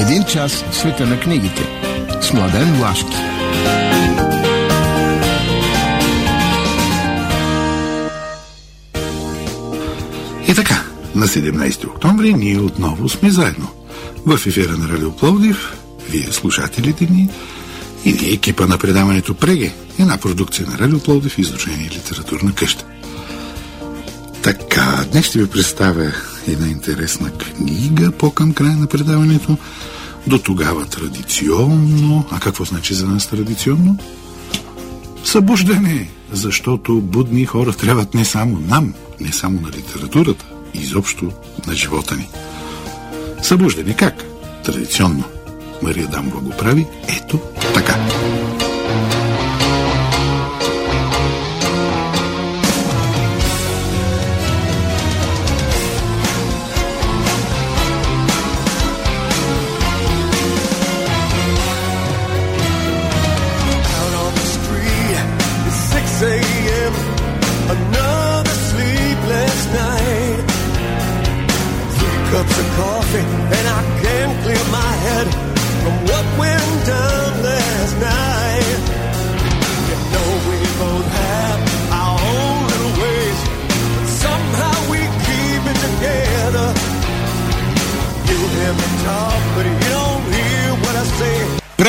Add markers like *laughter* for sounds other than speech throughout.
Един час в света на книгите. С Младен Влашки. И така, на 17 октомври ние отново сме заедно. В ефира на Радио Пловдив, вие слушателите ни и екипа на предаването Преге, една продукция на Радио Пловдив и Литературна къща. Така, днес ще ви представя една интересна книга по към края на предаването. До тогава традиционно. А какво значи за нас традиционно? Събуждане, защото будни хора трябват не само нам, не само на литературата, изобщо на живота ни. Събуждане как? Традиционно. Мария Дамова го прави ето така.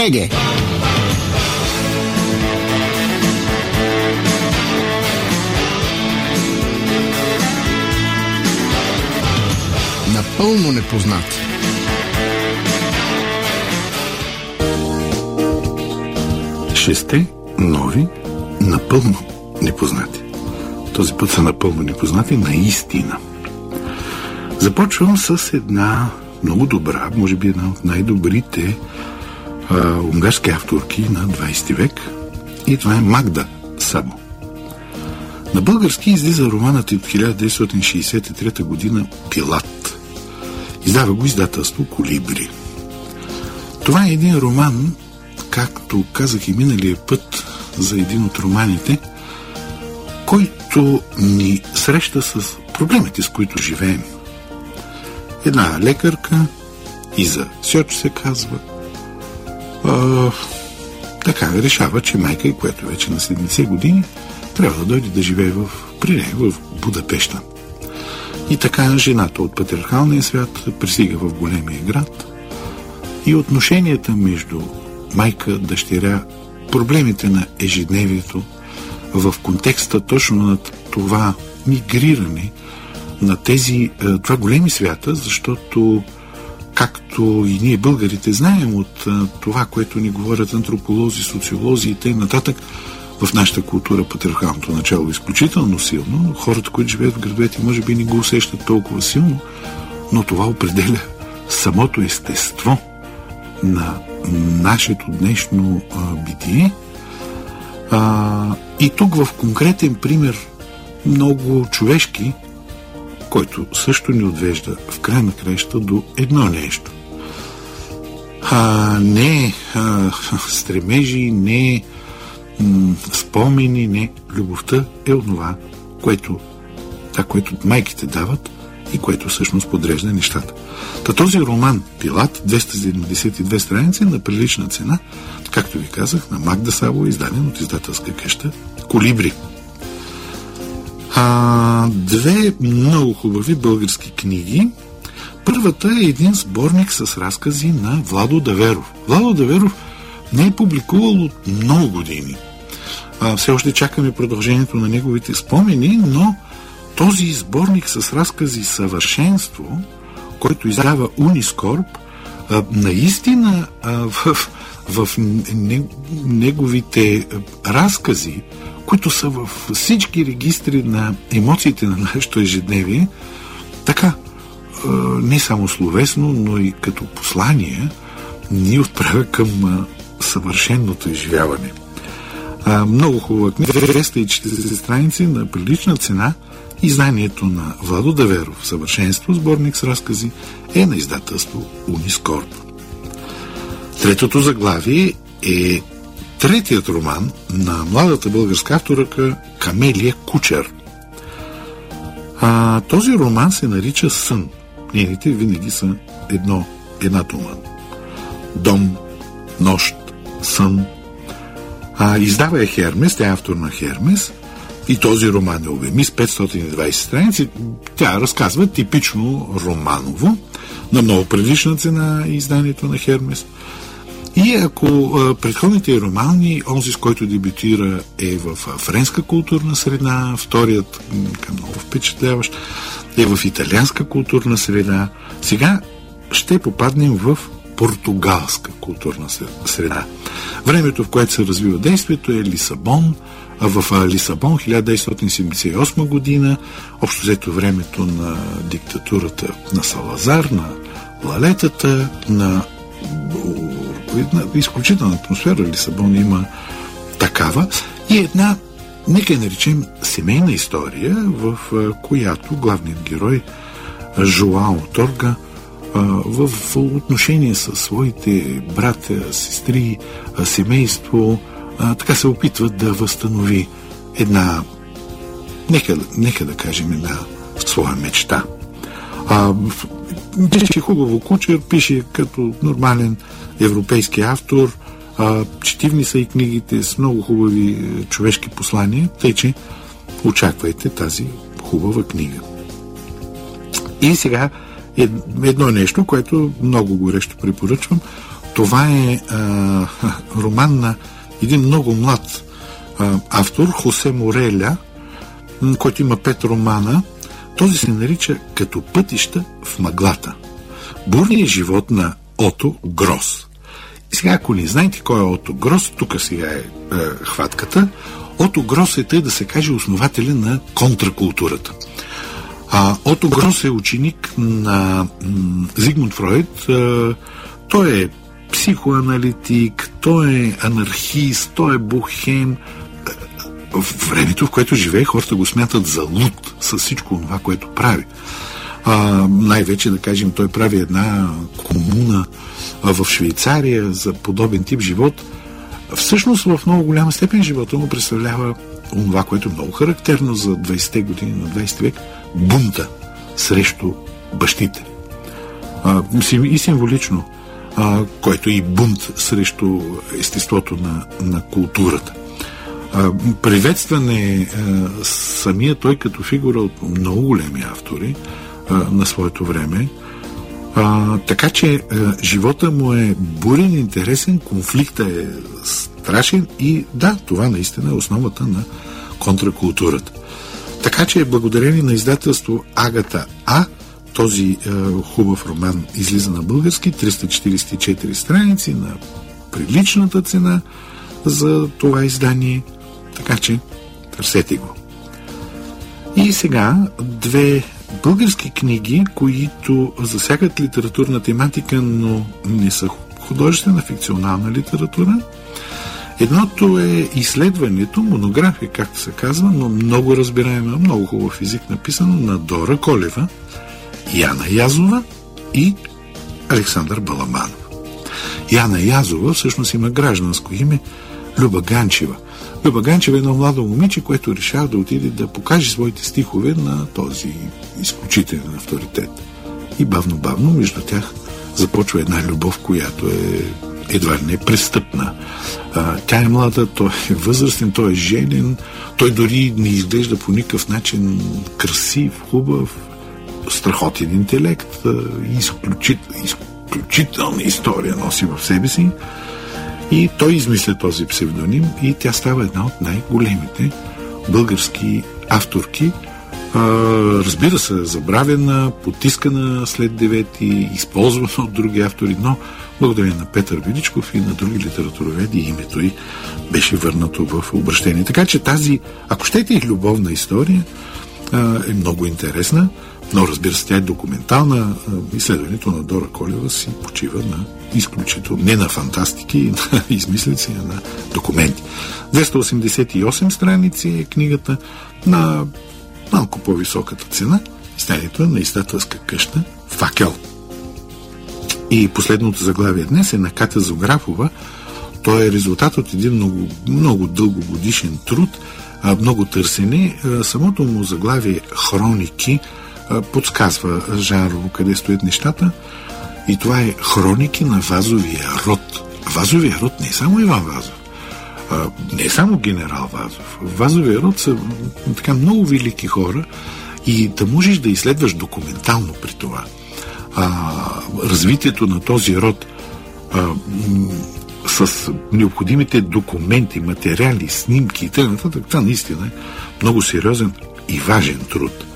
Преге. Напълно непознати. Шесте нови, напълно непознати. Този път са напълно непознати наистина. Започвам с една много добра, може би една от най-добрите а, унгарски авторки на 20 век. И това е Магда Сабо. На български излиза романът от 1963 година Пилат. Издава го издателство Колибри. Това е един роман, както казах и миналия път за един от романите, който ни среща с проблемите, с които живеем. Една лекарка, Иза Сьоч се казва, така решава, че майка, й, която вече на 70 години, трябва да дойде да живее в, при нея в Будапешта. И така жената от патриархалния свят пристига в големия град и отношенията между майка, дъщеря, проблемите на ежедневието в контекста точно на това мигриране на тези два големи свята, защото както и ние българите знаем от това, което ни говорят антрополози, социолози и т.н. в нашата култура патриархалното начало е изключително силно, но хората, които живеят в градовете, може би не го усещат толкова силно, но това определя самото естество на нашето днешно битие. И тук в конкретен пример, много човешки, който също ни отвежда в край на краища до едно нещо. А, не а, *laughs* стремежи, не м, спомени, не. Любовта е онова, което, това, което майките дават и което всъщност подрежда нещата. Та този роман Пилат, 272 страници на прилична цена, както ви казах, на Магда Саво, издаден от издателска къща Колибри. А, две много хубави български книги. Първата е един сборник с разкази на Владо Даверов. Владо Даверов не е публикувал от много години. А, все още чакаме продължението на неговите спомени, но този сборник с разкази Съвършенство, който издава Унискорп, а, наистина а, в, в не- неговите разкази, които са в всички регистри на емоциите на нашето ежедневие, така, а, не само словесно, но и като послание, ни отправя към а, съвършенното изживяване. Много хубава книга, 240 страници на прилична цена. Изданието на Владо Даверов Съвършенство, сборник с разкази, е на издателство Унискорп. Третото заглавие е третият роман на младата българска авторка Камелия Кучер. А, този роман се нарича Сън. Нейните винаги са едно една дума. Дом, нощ, сън. А, издава е Хермес, тя е автор на Хермес и този роман е обеми с 520 страници. Тя разказва типично романово, на много предишна цена изданието на Хермес. И ако предходните романи, онзи с който дебютира е в френска културна среда, вторият, към много впечатляващ, е в италианска културна среда, сега ще попаднем в португалска културна среда. Времето, в което се развива действието е Лисабон, а в Лисабон 1978 година, общо взето времето на диктатурата на Салазар, на Лалетата, на една изключителна атмосфера Лисабон има такава и една, нека наречем, семейна история, в която главният герой Жоао Торга в отношение с своите братя, сестри, семейство, така се опитва да възстанови една, нека, нека да кажем, една своя мечта. А, пише хубаво кучер, пише като нормален европейски автор, а, четивни са и книгите с много хубави е, човешки послания, тъй че очаквайте тази хубава книга. И сега едно нещо, което много горещо препоръчвам. Това е а, роман на един много млад а, автор, Хосе Мореля, който има пет романа. Този се нарича Като пътища в мъглата. Бурният живот на Ото Грос. Сега, ако не знаете кой е Ото Грос, тук сега е, е хватката. Ото Грос е тъй да се каже основателя на контракултурата. А, Ото Грос е ученик на м, Зигмунд Фройд. А, той е психоаналитик, той е анархист, той е бухем. В времето, в което живее, хората го смятат за луд с всичко това, което прави. А, най-вече, да кажем, той прави една комуна в Швейцария за подобен тип живот. Всъщност, в много голяма степен живота му представлява това, което е много характерно за 20-те години на 20 век бунта срещу бащите. А, и символично, а, който е и бунт срещу естеството на, на културата. А, приветстване а, самия той като фигура от много големи автори а, на своето време. А, така че а, живота му е бурен, интересен, конфликта е страшен и да, това наистина е основата на контракултурата. Така че благодарение на издателство Агата А, този е, хубав роман излиза на български, 344 страници на приличната цена за това издание, така че търсете го. И сега две български книги, които засягат литературна тематика, но не са художествена, фикционална литература – Едното е изследването, монография, както се казва, но много разбираема, много хубав език написано на Дора Колева, Яна Язова и Александър Баламанов. Яна Язова всъщност има гражданско име Люба Ганчева. Люба Ганчева е едно младо момиче, което решава да отиде да покаже своите стихове на този изключителен авторитет. И бавно-бавно между тях започва една любов, която е едва не престъпна. А, тя е млада, той е възрастен, той е женен, той дори не изглежда по никакъв начин красив, хубав, страхотен интелект, изключит, изключителна история носи в себе си. И той измисля този псевдоним и тя става една от най-големите български авторки. А, разбира се, забравена, потискана след девети, използвана от други автори, но благодарение на Петър Величков и на други литературоведи името й беше върнато в обращение. Така че тази, ако щете и любовна история, е много интересна, но разбира се, тя е документална. Изследването на Дора Колева си почива на изключително, не на фантастики, *laughs* на измислици, а на документи. 288 страници е книгата на малко по-високата цена. Изданието е на издателска къща Факел. И последното заглавие днес е на Катя Зографова. Той е резултат от един много, много дългогодишен труд, много търсене. Самото му заглавие Хроники подсказва жанрово къде стоят нещата. И това е Хроники на Вазовия род. Вазовия род не е само Иван Вазов, а, не е само генерал Вазов. Вазовия род са така много велики хора и да можеш да изследваш документално при това а, развитието на този род а, с необходимите документи, материали, снимки и т.н. Това наистина е много сериозен и важен труд.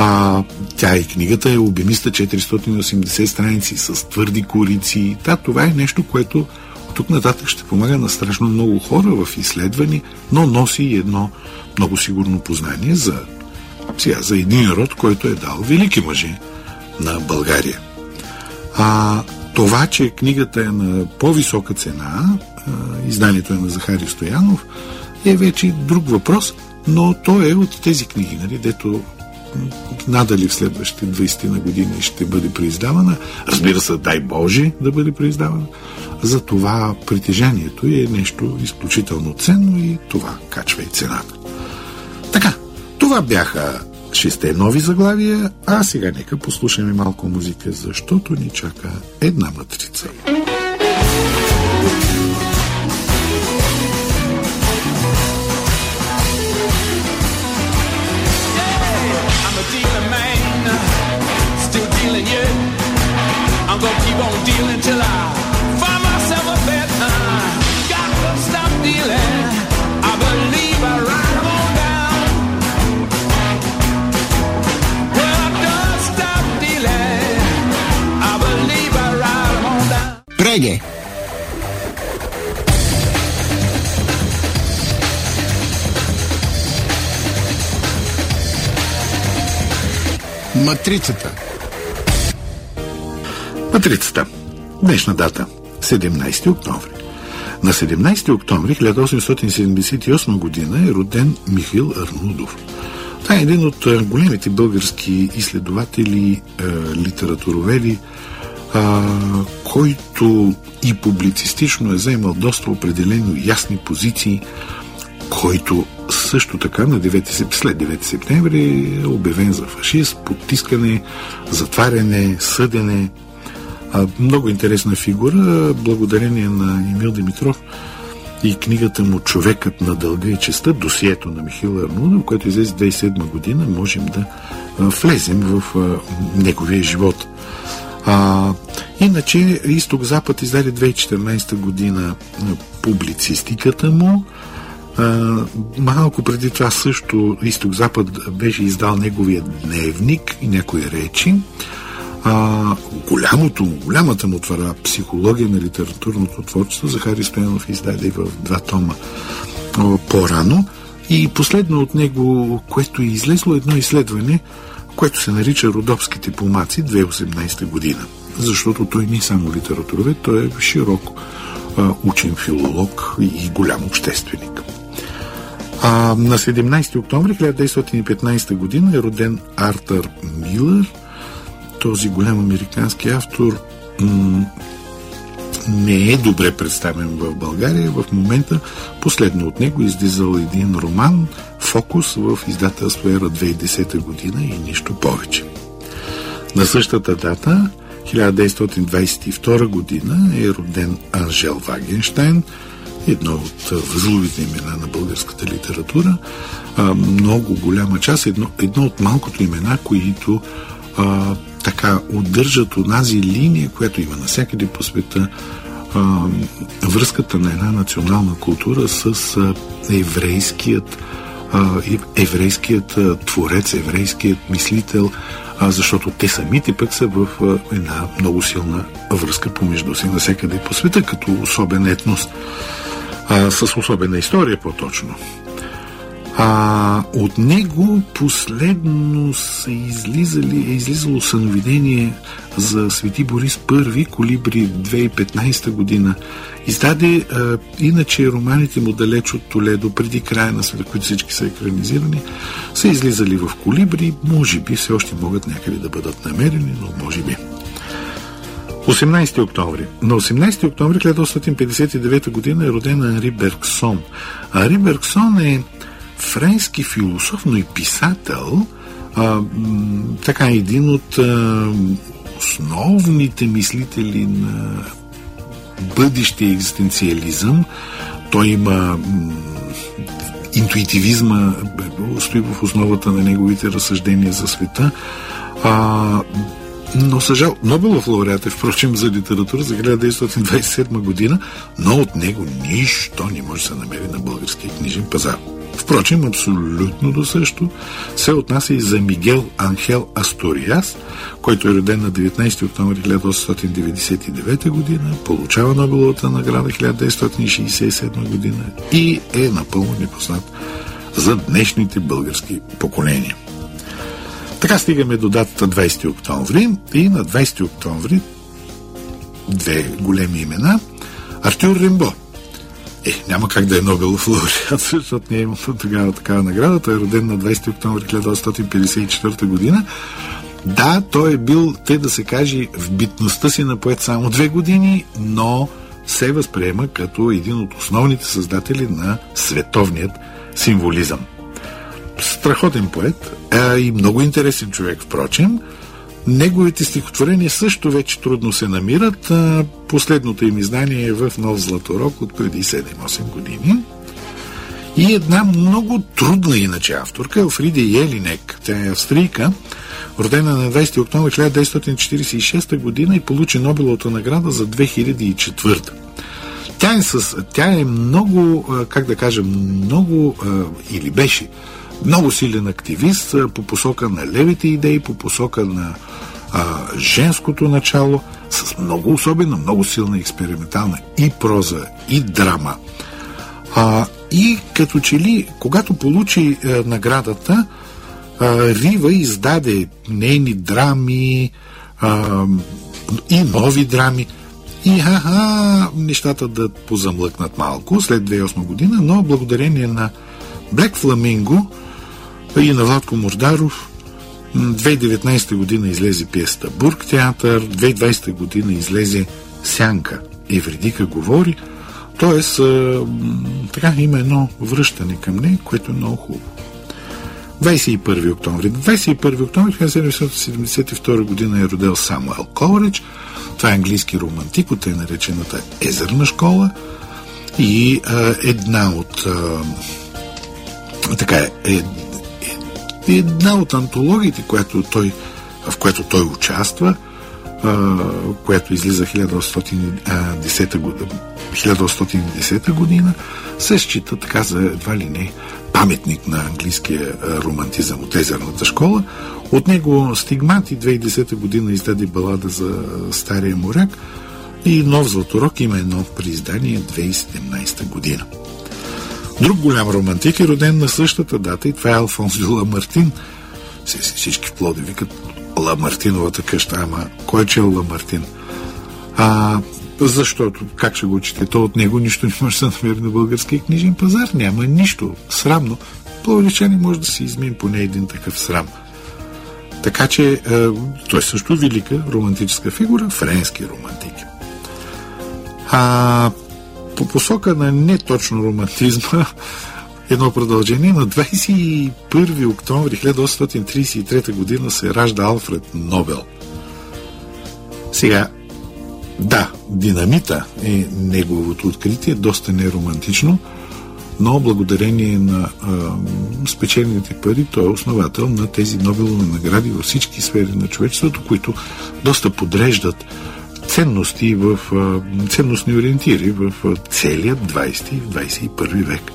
А, тя и книгата е обемиста 480 страници с твърди корици. Да, това е нещо, което тук нататък ще помага на страшно много хора в изследване, но носи едно много сигурно познание за, сега, за един род, който е дал велики мъже на България. А това, че книгата е на по-висока цена, изданието е на Захари Стоянов, е вече друг въпрос, но то е от тези книги, нали, дето надали в следващите 20 на години ще бъде преиздавана. Разбира се, дай Боже да бъде преиздавана. За това притежанието е нещо изключително ценно и това качва и цената. Така, това бяха шесте нови заглавия, а сега нека послушаме малко музика, защото ни чака една dealing, man. Still dealing, yeah. I'm gonna keep on dealing till I find myself a better. Gotta stop dealing. I believe I ride on down. Well, I don't stop dealing. I believe I ride on down. Матрицата. Матрицата. Днешна дата. 17 октомври. На 17 октомври 1878 година е роден Михаил Арнудов. Това е един от е, големите български изследователи, е, литературоведи, е, който и публицистично е заемал доста определено ясни позиции, който също така на 9, след 9 септември е обявен за фашист, потискане, затваряне, съдене, а, много интересна фигура, благодарение на Емил Димитров и книгата му Човекът на дълга и честа, досието на Михаил Арнудов, което излезе 2007 година, можем да влезем в неговия живот. А, иначе Изток-Запад издаде 2014 година публицистиката му. Малко преди това също Изток-Запад беше издал неговия дневник и някои речи. А, голямото, голямата му твора психология на литературното творчество Захари Стоянов издаде в два тома по-рано. И последно от него, което е излезло едно изследване, което се нарича Родопските помаци 2018 година. Защото той не е само литературовед, той е широк а, учен филолог и голям общественик. А, на 17 октомври 1915 година е роден Артър Милър, този голям американски автор м- не е добре представен в България. В момента последно от него излизал един роман Фокус в издателство Ера 2010 година и нищо повече. На същата дата, 1922 година, е роден Анжел Вагенштайн, едно от възловите имена на българската литература. много голяма част, едно, едно от малкото имена, които а, така удържат онази линия, която има навсякъде по света, а, връзката на една национална култура с а, еврейският а, еврейският а, творец, еврейският мислител, а, защото те самите пък са в а, една много силна връзка помежду си навсякъде по света, като особен етнос, а, с особена история по-точно. А, от него последно са излизали, е излизало съновидение за Свети Борис I, Колибри 2015 година. Издаде а, иначе романите му далеч от Толедо, преди края на света, които всички са екранизирани, са излизали в Колибри, може би все още могат някъде да бъдат намерени, но може би. 18 октомври. На 18 октомври 1959 година е роден Анри Бергсон. Анри Бергсон е френски философ, но и писател, а, така един от а, основните мислители на бъдещия екзистенциализъм. Той има интуитивизма, стои в основата на неговите разсъждения за света. А, но съжал, Нобелов лауреат е, впрочем, за литература за 1927 година, но от него нищо не може да се намери на българския книжен пазар. Впрочем, абсолютно до също се отнася и за Мигел Анхел Асториас, който е роден на 19 октомври 1899 година, получава Нобеловата награда 1967 година и е напълно непознат за днешните български поколения. Така стигаме до датата 20 октомври и на 20 октомври две големи имена Артюр Римбо. Е, няма как да е Нобелов лауреат, *laughs* защото не е имал тогава такава награда. Той е роден на 20 октомври 1954 година. Да, той е бил, те да се каже, в битността си на поет само две години, но се възприема като един от основните създатели на световният символизъм страхотен поет а и много интересен човек, впрочем. Неговите стихотворения също вече трудно се намират. Последното им издание е в Нов Златорок от преди 7-8 години. И една много трудна иначе авторка, Елфриде Елинек. Тя е австрийка, родена на 20 октомври 1946 година и получи Нобеловата награда за 2004. Тя е, с, тя е много, как да кажа, много, или беше много силен активист по посока на левите идеи, по посока на а, женското начало, с много особена, много силна експериментална и проза, и драма. А, и като че ли, когато получи а, наградата, а, Рива издаде нейни драми а, и нови драми. И ха нещата да позамлъкнат малко след 2008 година, но благодарение на Black Flamingo и на Владко Мордаров. 2019 година излезе пиеста Бург театър, 2020 година излезе Сянка. Евредика говори. Тоест, така има едно връщане към нея, което е много хубаво. 21 октомври. 21 октомври 1772 година е родил Самуел Колрич. Това е английски романтик от е наречената Езерна школа и а, една от а, така е, е и една от антологиите, която той, в която той участва, която излиза 1810 година, 1810 година, се счита така за едва ли не паметник на английския романтизъм от езерната школа. От него Стигмати 2010 година издаде балада за Стария моряк и Нов Златорок има едно при издание 2017 година. Друг голям романтик е роден на същата дата и това е Алфонс Дюла Мартин. Всички в Плоди викат Ламартиновата къща, ама кой е чел Ламартин? А, защото, как ще го чете? То от него нищо не може да се намери на българския книжен пазар. Няма нищо. Срамно. Пловдичани може да си измин поне един такъв срам. Така че е, той също велика романтическа фигура, френски романтик. А, по посока на не точно романтизма, *laughs* едно продължение. На 21 октомври 1833 година се ражда Алфред Нобел. Сега, да, динамита е неговото откритие, доста неромантично, но благодарение на а, спечелените пари той е основател на тези Нобелови награди във всички сфери на човечеството, които доста подреждат ценности в ценностни ориентири в целия 20 и 21 век.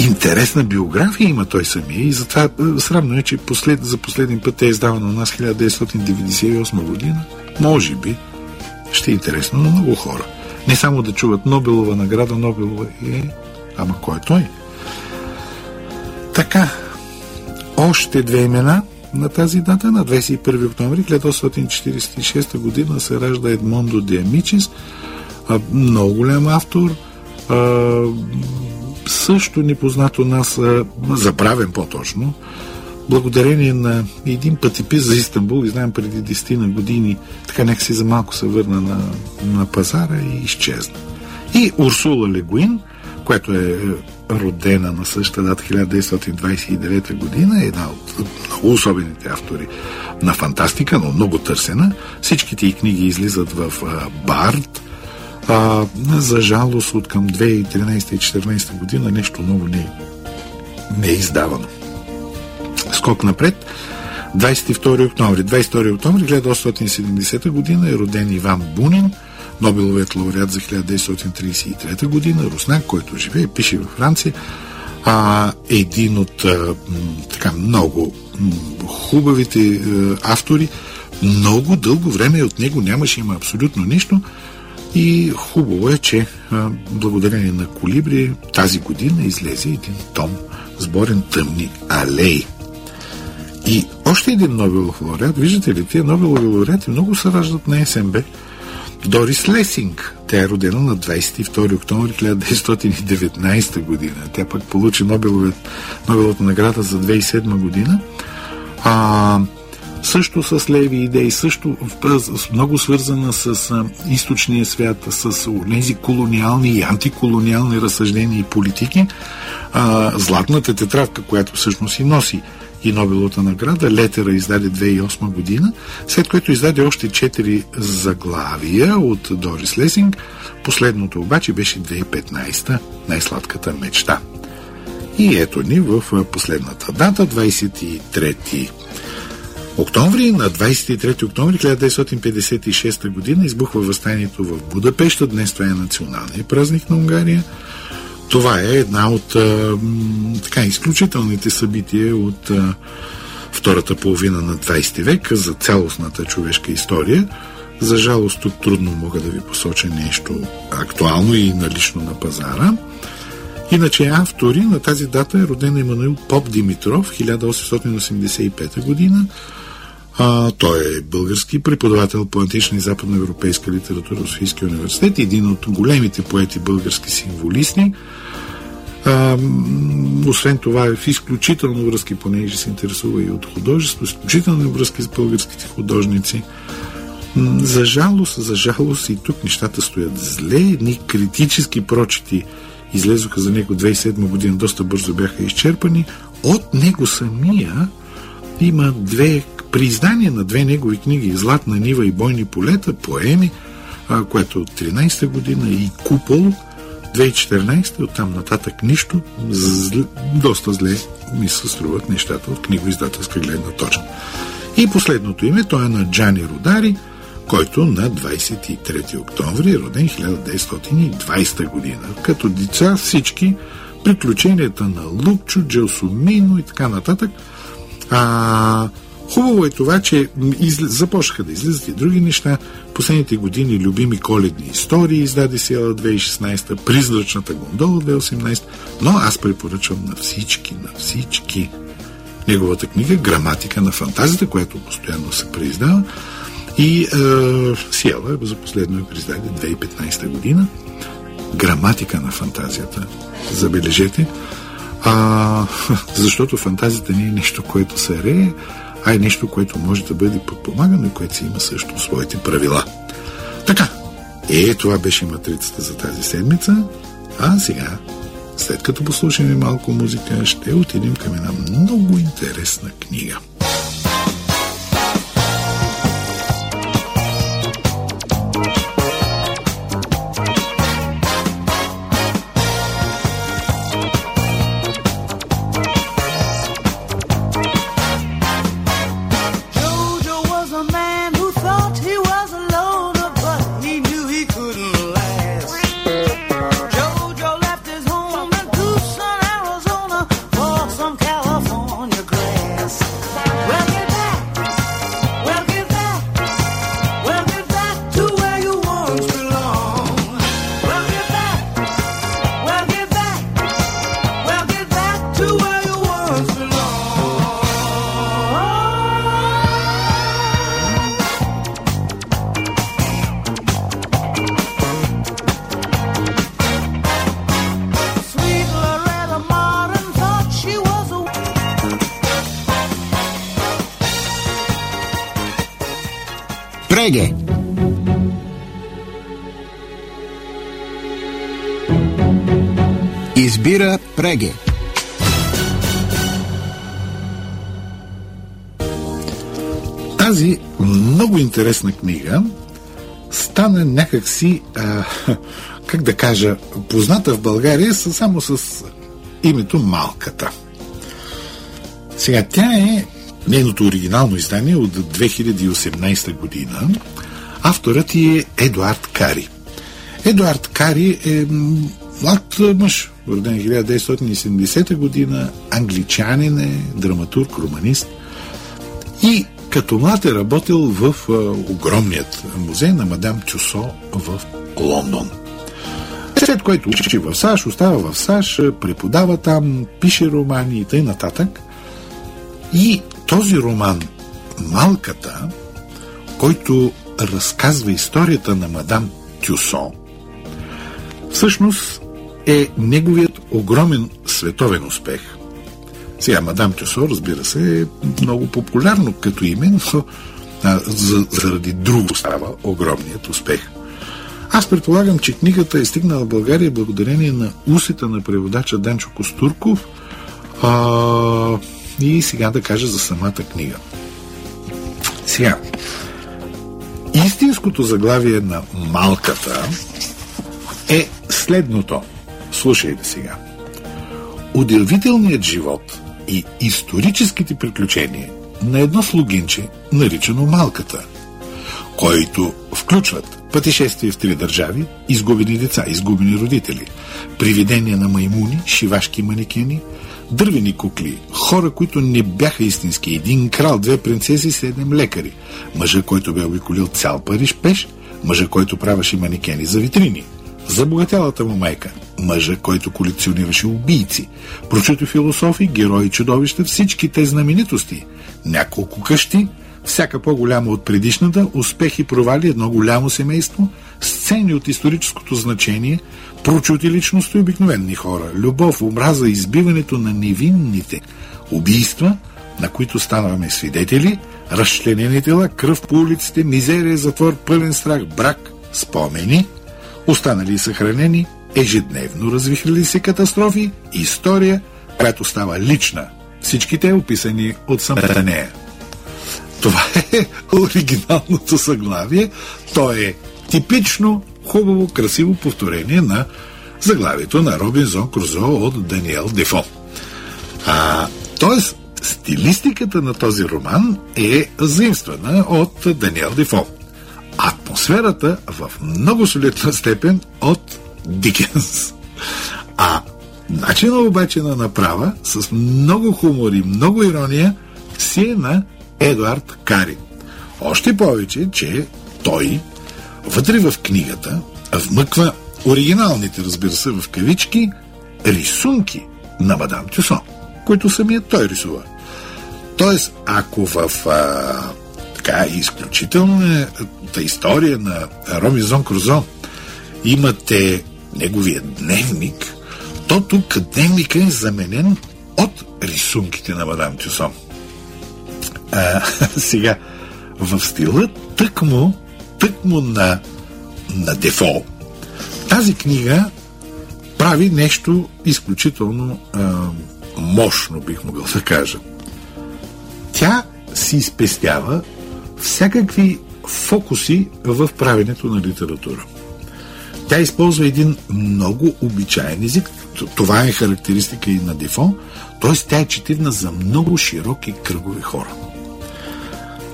Интересна биография има той самия и затова срамно е, че послед, за последен път е издавана у нас 1998 година. Може би ще е интересно на много хора. Не само да чуват Нобелова награда, Нобелова е... Ама кой е той? Така, още две имена – на тази дата, на 21 октомври 1846 година, се ражда Едмондо де Амичис, много голям автор, също непознато нас, забравен по-точно, благодарение на един пътипис за Истанбул, и знаем преди 10 на години, така нека си за малко се върна на, на пазара и изчезна. И Урсула Легуин, която е родена на същата дата 1929 година, е една от много особените автори на фантастика, но много търсена. Всичките и книги излизат в Барт. А, за жалост от към 2013 и 2014 година нещо ново не, не е издавано. Скок напред. 22 октомври. 22 октомври 1870 година е роден Иван Бунин – Нобеловият лауреат за 1933 година, руснак, който живее, пише във Франция, а, един от а, така много хубавите а, автори. Много дълго време от него нямаше има абсолютно нищо. И хубаво е, че а, благодарение на Колибри тази година излезе един том сборен Тъмни алеи. И още един Нобелов лауреат, виждате ли, тия Нобелови лауреати много се раждат на СМБ. Дорис Лесинг. Тя е родена на 22 октомври 1919 година. Тя пък получи Нобеловата награда за 2007 година. А, също с леви идеи, също много свързана с а, източния свят, с тези колониални и антиколониални разсъждения и политики. А, златната тетрадка, която всъщност и носи и Нобеловата награда. Летера издаде 2008 година, след което издаде още 4 заглавия от Дорис Лесинг. Последното обаче беше 2015 най-сладката мечта. И ето ни в последната дата, 23 октомври. На 23 октомври 1956 година избухва възстанието в Будапешта. Днес това е националният празник на Унгария. Това е една от а, така изключителните събития от а, втората половина на 20 век за цялостната човешка история. За жалост тук трудно мога да ви посоча нещо актуално и налично на пазара. Иначе автори на тази дата е роден Емануил Поп Димитров, 1885 година. А, той е български преподавател по антична и западноевропейска литература в Софийския университет, един от големите поети български символисти. А, освен това е в изключително връзки, понеже се интересува и от художество, изключително връзки с българските художници. За жалост, за жалост и тук нещата стоят зле. Едни критически прочети излезоха за него 2007 година, доста бързо бяха изчерпани. От него самия има две при издание на две негови книги Златна нива и бойни полета, поеми, което е от 13-та година и Купол, 2014 оттам нататък нищо, зл... доста зле ми се струват нещата от книгоиздателска гледна точка. И последното име, то е на Джани Родари, който на 23 октомври е роден 1920 година. Като деца всички приключенията на Лукчо, Джелсумино и така нататък. А, Хубаво е това, че изли... започнаха да излизат и други неща. Последните години любими коледни истории издаде Сиела 2016, Призрачната гондола 2018, но аз препоръчвам на всички, на всички неговата книга Граматика на фантазията, която постоянно се преиздава. И е, Сиела за последно е преиздаде 2015 година. Граматика на фантазията. Забележете. А, *laughs* защото фантазията не е нещо, което се рее, а е нещо, което може да бъде подпомагано и което си има също своите правила. Така, е, това беше матрицата за тази седмица, а сега, след като послушаме малко музика, ще отидем към една много интересна книга. Преге. Тази много интересна книга стана някакси, а, как да кажа, позната в България само с името Малката. Сега, тя е нейното оригинално издание от 2018 година. Авторът е Едуард Кари. Едуард Кари е млад мъж, роден 1970 година, англичанин е, драматург, романист. И като млад е работил в а, огромният музей на мадам Тюсо в Лондон. След което учи в САЩ, остава в САЩ, преподава там, пише романи и т.н. И този роман Малката, който разказва историята на мадам Тюсо, всъщност е неговият огромен световен успех. Сега, мадам Тюсо, разбира се, е много популярно като име, но а, за, заради друго става огромният успех. Аз предполагам, че книгата е стигнала в България благодарение на усета на преводача Денчо Костурков а, и сега да кажа за самата книга. Сега, истинското заглавие на Малката е следното. Слушайте сега. Удивителният живот и историческите приключения на едно слугинче, наричано Малката, които включват пътешествие в три държави, изгубени деца, изгубени родители, привидения на маймуни, шивашки манекени, дървени кукли, хора, които не бяха истински, един крал, две принцеси, седем лекари, мъжа, който бе обиколил цял Париж пеш, мъжа, който правеше манекени за витрини – Забогатялата му майка, мъжа, който колекционираше убийци, прочуто философи, герои, чудовища, всички те знаменитости, няколко къщи, всяка по-голяма от предишната, успехи, провали, едно голямо семейство, сцени от историческото значение, прочути личности обикновени хора, любов, омраза, избиването на невинните, убийства, на които ставаме свидетели, разчленени тела, кръв по улиците, мизерия, затвор, пълен страх, брак, спомени – останали съхранени, ежедневно развихрили се катастрофи, история, която става лична. Всички те описани от самата нея. Това е оригиналното съглавие. То е типично, хубаво, красиво повторение на заглавието на Робинзон Крузо от Даниел Дефо. А, тоест, стилистиката на този роман е заимствана от Даниел Дефо атмосферата в много солидна степен от Дикенс. А начина обаче на направа с много хумор и много ирония си е на Едуард Кари. Още повече, че той вътре в книгата вмъква оригиналните, разбира се, в кавички, рисунки на мадам Тюсон, които самият той рисува. Тоест, ако в а, така изключителната история на Робинзон Крузо имате неговия дневник, то тук дневника е заменен от рисунките на мадам Тюсон. А, *laughs* сега, в стила тъкмо, тъкмо на, на дефол. Тази книга прави нещо изключително а, мощно, бих могъл да кажа. Тя си спестява всякакви фокуси в правенето на литература. Тя използва един много обичайен език. Това е характеристика и на Дефо, т.е. тя е четивна за много широки кръгови хора.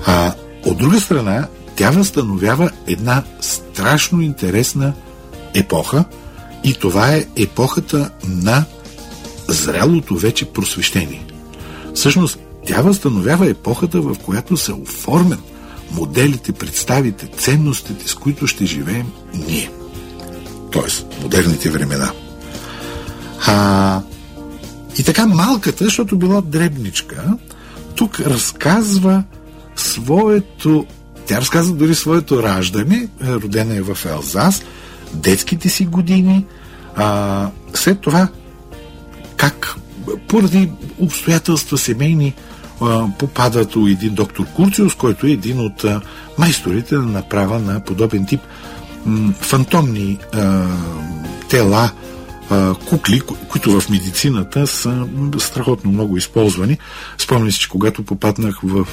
А от друга страна, тя възстановява една страшно интересна епоха и това е епохата на зрялото вече просвещение. Всъщност, тя възстановява епохата, в която се оформят моделите, представите, ценностите, с които ще живеем ние. Тоест, модерните времена. А, и така малката, защото била дребничка, тук разказва своето, тя разказва дори своето раждане, родена е в Елзас, детските си години, а, след това как поради обстоятелства семейни попадат у един доктор Курциус, който е един от майсторите на направа на подобен тип фантомни тела кукли, които в медицината са страхотно много използвани. Спомням си, че когато попаднах в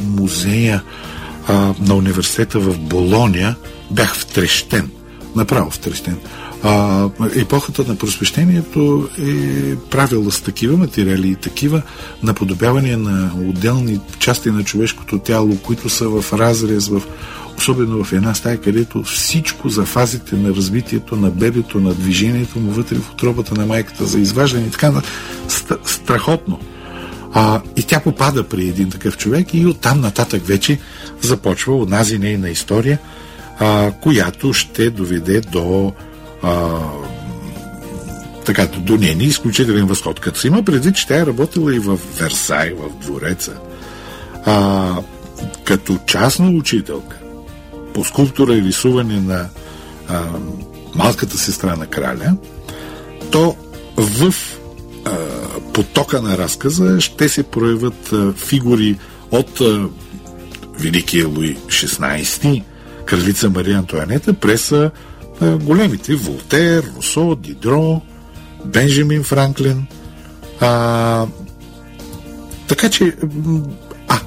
музея на университета в Болония, бях втрещен. Направо втрещен. А, епохата на просвещението е правила с такива материали и такива наподобявания на отделни части на човешкото тяло, които са в разрез, в, особено в една стая, където всичко за фазите на развитието на бебето, на движението му вътре в отробата на майката, за изваждане и така, страхотно. А, и тя попада при един такъв човек и оттам нататък вече започва онази нейна история, а, която ще доведе до а, така, до нейни изключителен възход. Като се има предвид, че тя е работила и в Версай, в двореца, а, като частна учителка по скулптура и рисуване на а, малката сестра на краля, то в а, потока на разказа ще се проявят а, фигури от а, Великия Луи XVI, кралица Мария Антуанета, през големите Волтер, Русо, Дидро, Бенджамин Франклин. А, така че, а,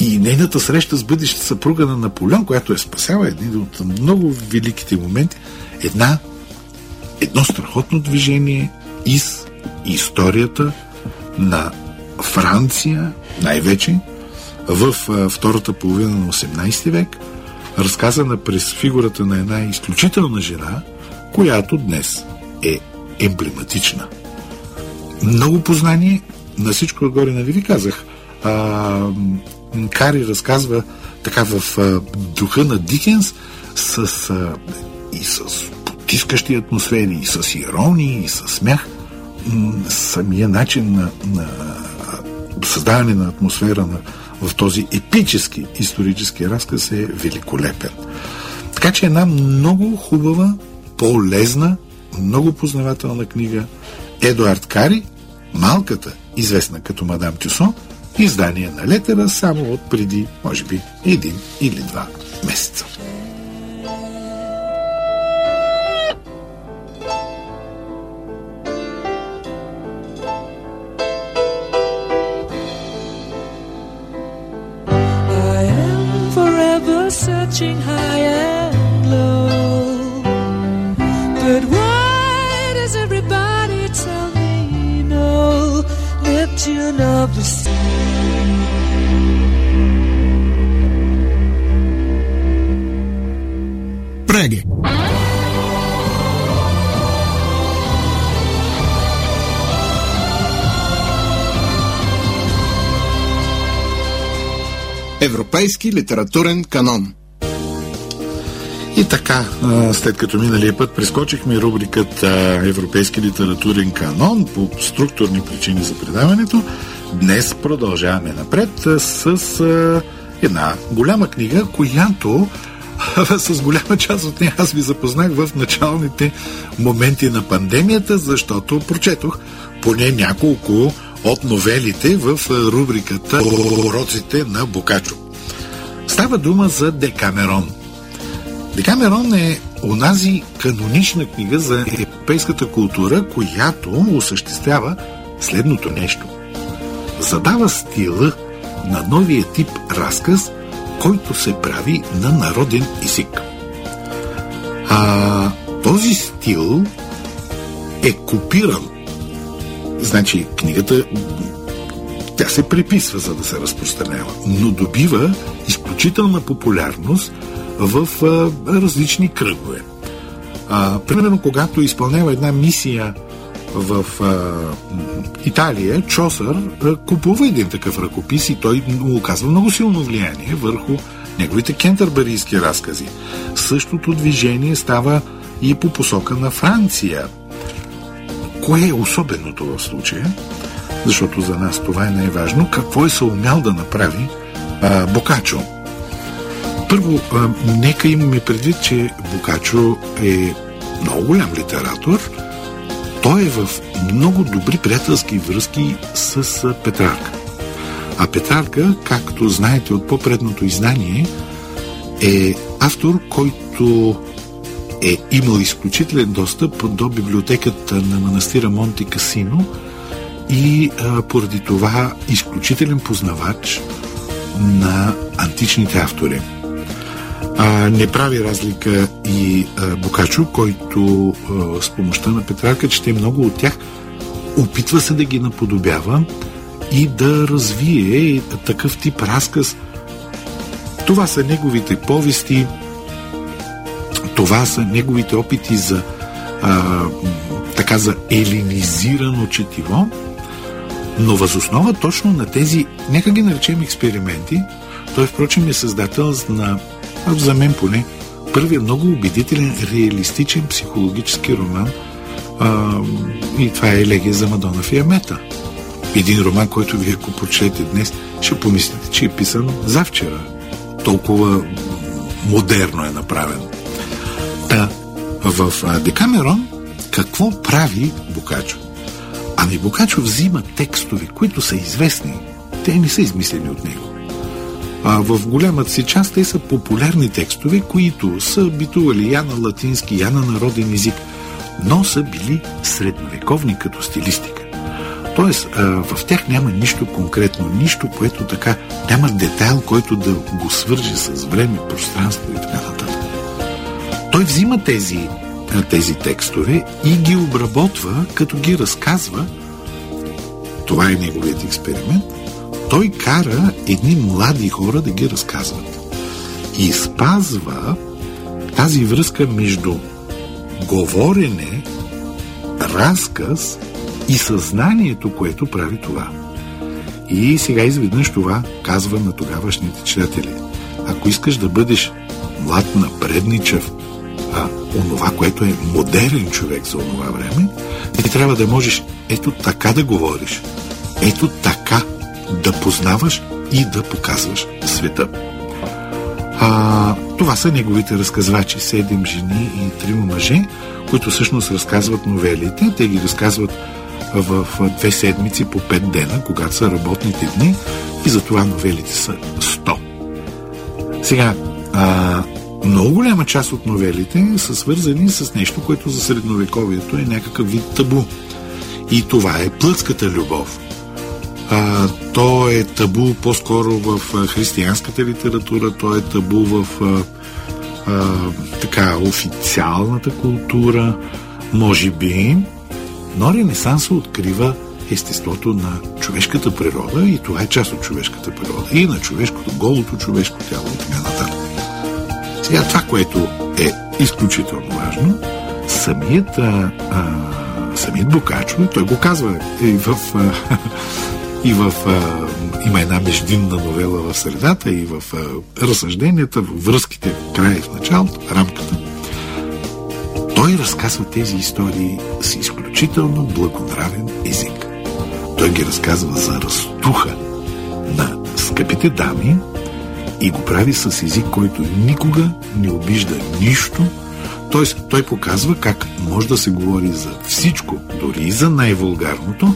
и нейната среща с бъдеща съпруга на Наполеон, която е спасява един от много великите моменти, една, едно страхотно движение из историята на Франция, най-вече в втората половина на 18 век – разказана през фигурата на една изключителна жена, която днес е емблематична. Много познание, на всичко отгоре, нали ви казах, а, Кари разказва така в а, духа на Дикенс с, а, и с потискащи атмосфери, и с иронии, и с смях. Самия начин на, на създаване на атмосфера на в този епически исторически разказ е великолепен. Така че една много хубава, полезна, много познавателна книга Едуард Кари, малката, известна като Мадам Тюсон, издание на летера само от преди, може би, един или два месеца. Searching high and low. But why does everybody tell me no? Neptune of the sea. Preghe. Европейски литературен канон И така, след като миналия път прескочихме рубриката Европейски литературен канон по структурни причини за предаването, днес продължаваме напред с една голяма книга, която с голяма част от нея аз ви запознах в началните моменти на пандемията, защото прочетох поне няколко от новелите в рубриката Уроците на Бокачо. Става дума за Декамерон. Декамерон е онази канонична книга за европейската култура, която осъществява следното нещо. Задава стила на новия тип разказ, който се прави на народен език. А този стил е копиран. Значи, книгата тя се приписва, за да се разпространява, но добива изключителна популярност в а, различни кръгове. А, примерно, когато изпълнява една мисия в а, Италия, Чосър а, купува един такъв ръкопис и той му оказва много силно влияние върху неговите кентърбарийски разкази. Същото движение става и по посока на Франция. Кое е особеното в случая? Защото за нас това е най-важно. Какво е се умял да направи а, Бокачо? Първо, нека имаме предвид, че Бокачо е много голям литератор. Той е в много добри приятелски връзки с Петрарка. А Петрарка, както знаете от по-предното издание, е автор, който е имал изключителен достъп до библиотеката на манастира Монти Касино и а, поради това изключителен познавач на античните автори. А, не прави разлика и а, Бокачо, който а, с помощта на Петрарка чете много от тях, опитва се да ги наподобява и да развие такъв тип разказ. Това са неговите повести, това са неговите опити за а, така за елинизирано четиво, но възоснова точно на тези, нека ги наречем експерименти, той впрочем е създател на, за мен поне, първият много убедителен, реалистичен психологически роман а, и това е Елегия за Мадона Фиамета. Един роман, който вие ако прочете днес, ще помислите, че е писан завчера. Толкова модерно е направен. Та, в Декамерон какво прави Букачо? Ами Бокачо взима текстове, които са известни. Те не са измислени от него. А в голямата си част те са популярни текстове, които са битували я на латински, я на народен език, но са били средновековни като стилистика. Тоест, в тях няма нищо конкретно, нищо, което така няма детайл, който да го свържи с време, пространство и така нататък. Той взима тези тези текстове и ги обработва, като ги разказва. Това е неговият експеримент. Той кара едни млади хора да ги разказват. И спазва тази връзка между говорене, разказ и съзнанието, което прави това. И сега изведнъж това казва на тогавашните читатели. Ако искаш да бъдеш млад, напредничав, а, онова, което е модерен човек за онова време, ти трябва да можеш ето така да говориш, ето така да познаваш и да показваш света. А, това са неговите разказвачи, седем жени и трима мъже, които всъщност разказват новелите. Те ги разказват в две седмици по пет дена, когато са работните дни и затова новелите са 100. Сега, а, много голяма част от новелите са свързани с нещо, което за средновековието е някакъв вид табу. И това е плътската любов. А, то е табу по-скоро в християнската литература, то е табу в а, а, така официалната култура, може би, но Ренесанса открива естеството на човешката природа и това е част от човешката природа и на човешкото, голото човешко тяло и така нататък. Сега това, което е изключително важно, самият, а, самият Бокачо, той го казва и в, а, *laughs* и в а, има една междинна новела в средата и в а, разсъжденията, в връзките в края и в началото, рамката. Той разказва тези истории с изключително благонравен език. Той ги разказва за разтуха на скъпите дами, и го прави с език, който никога не обижда нищо. Т.е. той показва как може да се говори за всичко, дори и за най-вулгарното,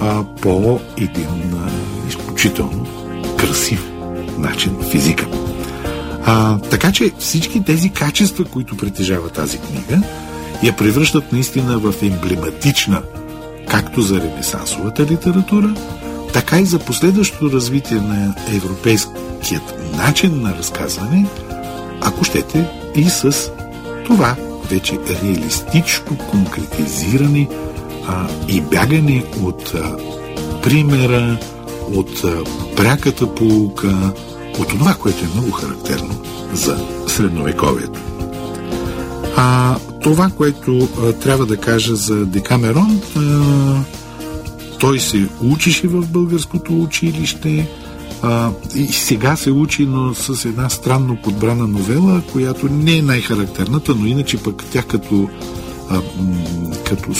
а, по един а, изключително красив начин в езика. А, така че всички тези качества, които притежава тази книга, я превръщат наистина в емблематична както за ренесансовата литература, така и за последващото развитие на европейският начин на разказване, ако щете и с това вече реалистично конкретизиране а, и бягане от а, примера, от а, пряката полука, от това, което е много характерно за средновековието. А това, което а, трябва да кажа за Декамерон, а, той се учише в българското училище а, и сега се учи, но с една странно подбрана новела, която не е най-характерната, но иначе пък тя като, а, като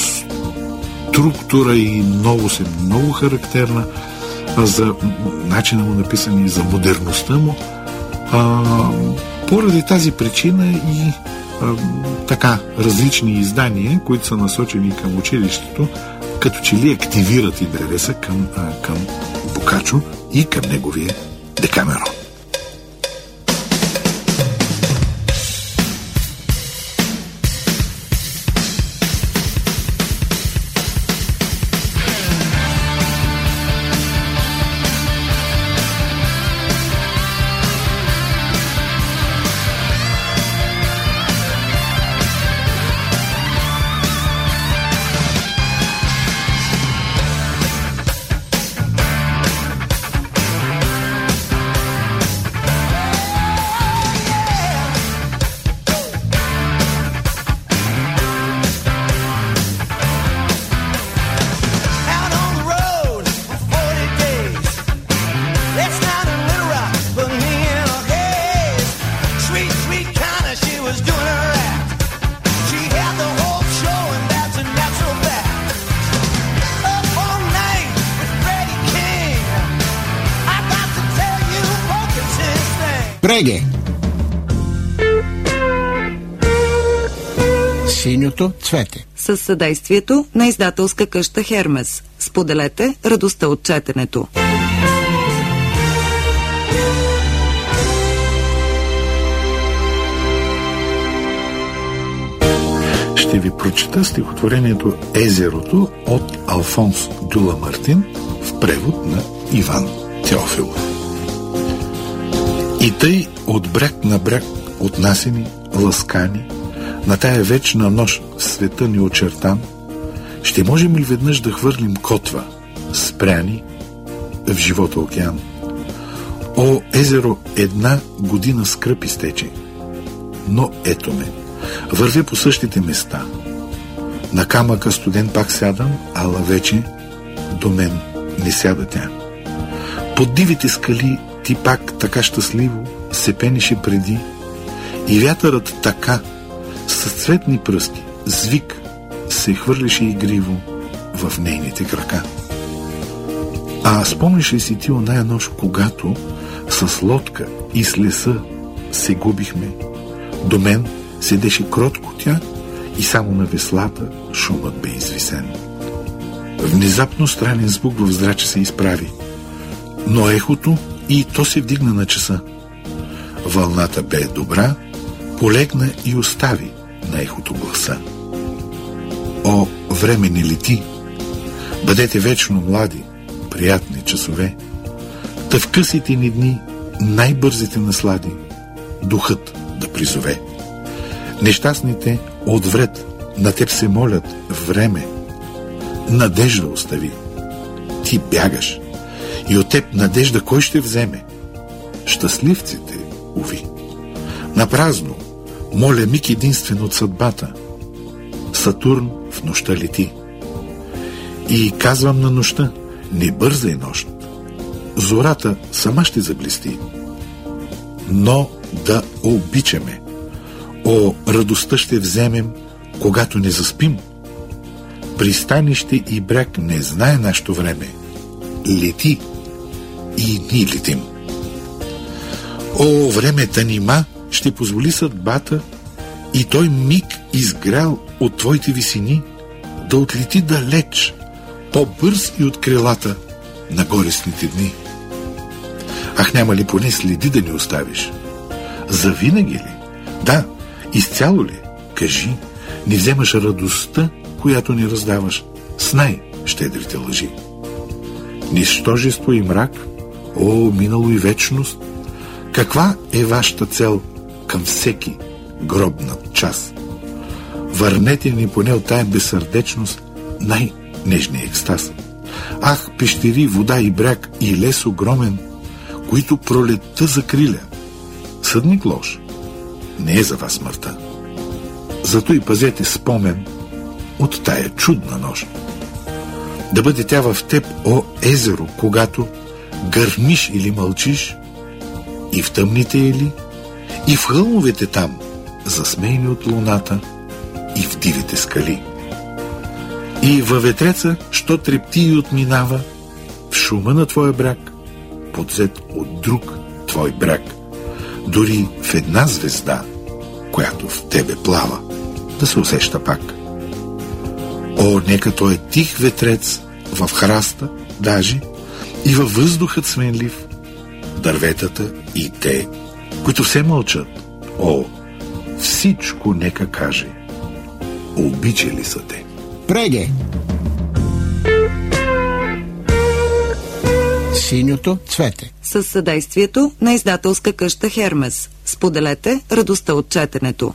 структура и много се много характерна а за начина му написан и за модерността му. А, поради тази причина и а, така различни издания, които са насочени към училището, като че ли активират интереса към, към Бокачо и към неговия Декамерон. Синьото цвете. С съдействието на издателска къща Хермес. Споделете радостта от четенето. Ще ви прочета стихотворението Езерото от Алфонс Дюла Мартин в превод на Иван Теофилов. И тъй от бряг на бряг отнасени, ласкани, на тая вечна нощ в света ни очертан, ще можем ли веднъж да хвърлим котва, спряни в живота океан? О, езеро, една година скръп изтече. Но ето ме, вървя по същите места. На камъка студен пак сядам, ала вече до мен не сяда тя. Под дивите скали ти пак така щастливо се пенеше преди и вятърът така с цветни пръсти, звик, се хвърляше игриво в нейните крака. А спомниш ли си ти оная нощ, когато с лодка и с леса се губихме? До мен седеше кротко тя и само на веслата шумът бе извисен. Внезапно странен звук в зраче се изправи, но ехото и то се вдигна на часа. Вълната бе добра, полегна и остави на ехото гласа. О, време не лети! Бъдете вечно млади, приятни часове. Та в късите ни дни най-бързите наслади духът да призове. Нещастните отвред на теб се молят време. Надежда остави. Ти бягаш. И от теб надежда кой ще вземе? Щастливците, уви. Напразно, моля миг единствен от съдбата. Сатурн в нощта лети. И казвам на нощта, не бързай нощ. Зората сама ще заблести. Но да обичаме. О, радостта ще вземем, когато не заспим. Пристанище и бряг не знае нашето време. Лети и ние летим. О, времета нима ще позволи съдбата и той миг изгрял от твоите висини да отлети далеч, по-бърз и от крилата на горестните дни. Ах, няма ли поне следи да ни оставиш? Завинаги ли? Да, изцяло ли? Кажи, не вземаш радостта, която ни раздаваш с най-щедрите лъжи. Нищожество и мрак, о, минало и вечност, каква е вашата цел към всеки гробнат час? Върнете ни поне от тая безсърдечност най-нежния екстаз. Ах, пещери, вода и бряг и лес огромен, които пролетта закриля. Съдник лош, не е за вас смъртта. Зато и пазете спомен от тая чудна нощ. Да бъде тя в теб, о езеро, когато гърмиш или мълчиш, и в тъмните ели, и в хълмовете там, засмейни от луната, и в дивите скали. И във ветреца, що трепти и отминава, в шума на твоя бряг, подзет от друг твой бряг, дори в една звезда, която в тебе плава, да се усеща пак. О, нека той е тих ветрец в храста, даже и във въздухът сменлив, дърветата и те, които все мълчат. О, всичко нека каже. Обичали са те. Преге! Синьото цвете. С съдействието на издателска къща Хермес. Споделете радостта от четенето.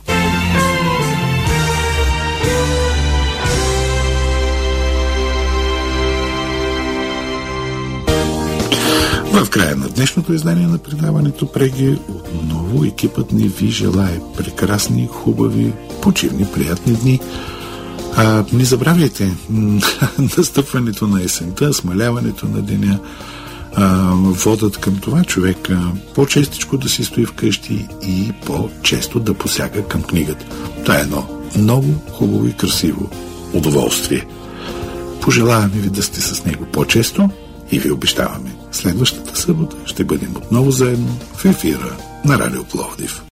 В края на днешното издание на предаването Преги отново екипът ни ви желае прекрасни, хубави, почивни, приятни дни. А, не забравяйте *laughs* настъпването на есента, смаляването на деня, а, към това човек по-честичко да си стои вкъщи и по-често да посяга към книгата. Това е едно много хубаво и красиво удоволствие. Пожелаваме ви да сте с него по-често и ви обещаваме. Следващата събота ще бъдем отново заедно в ефира на Радио Пловдив.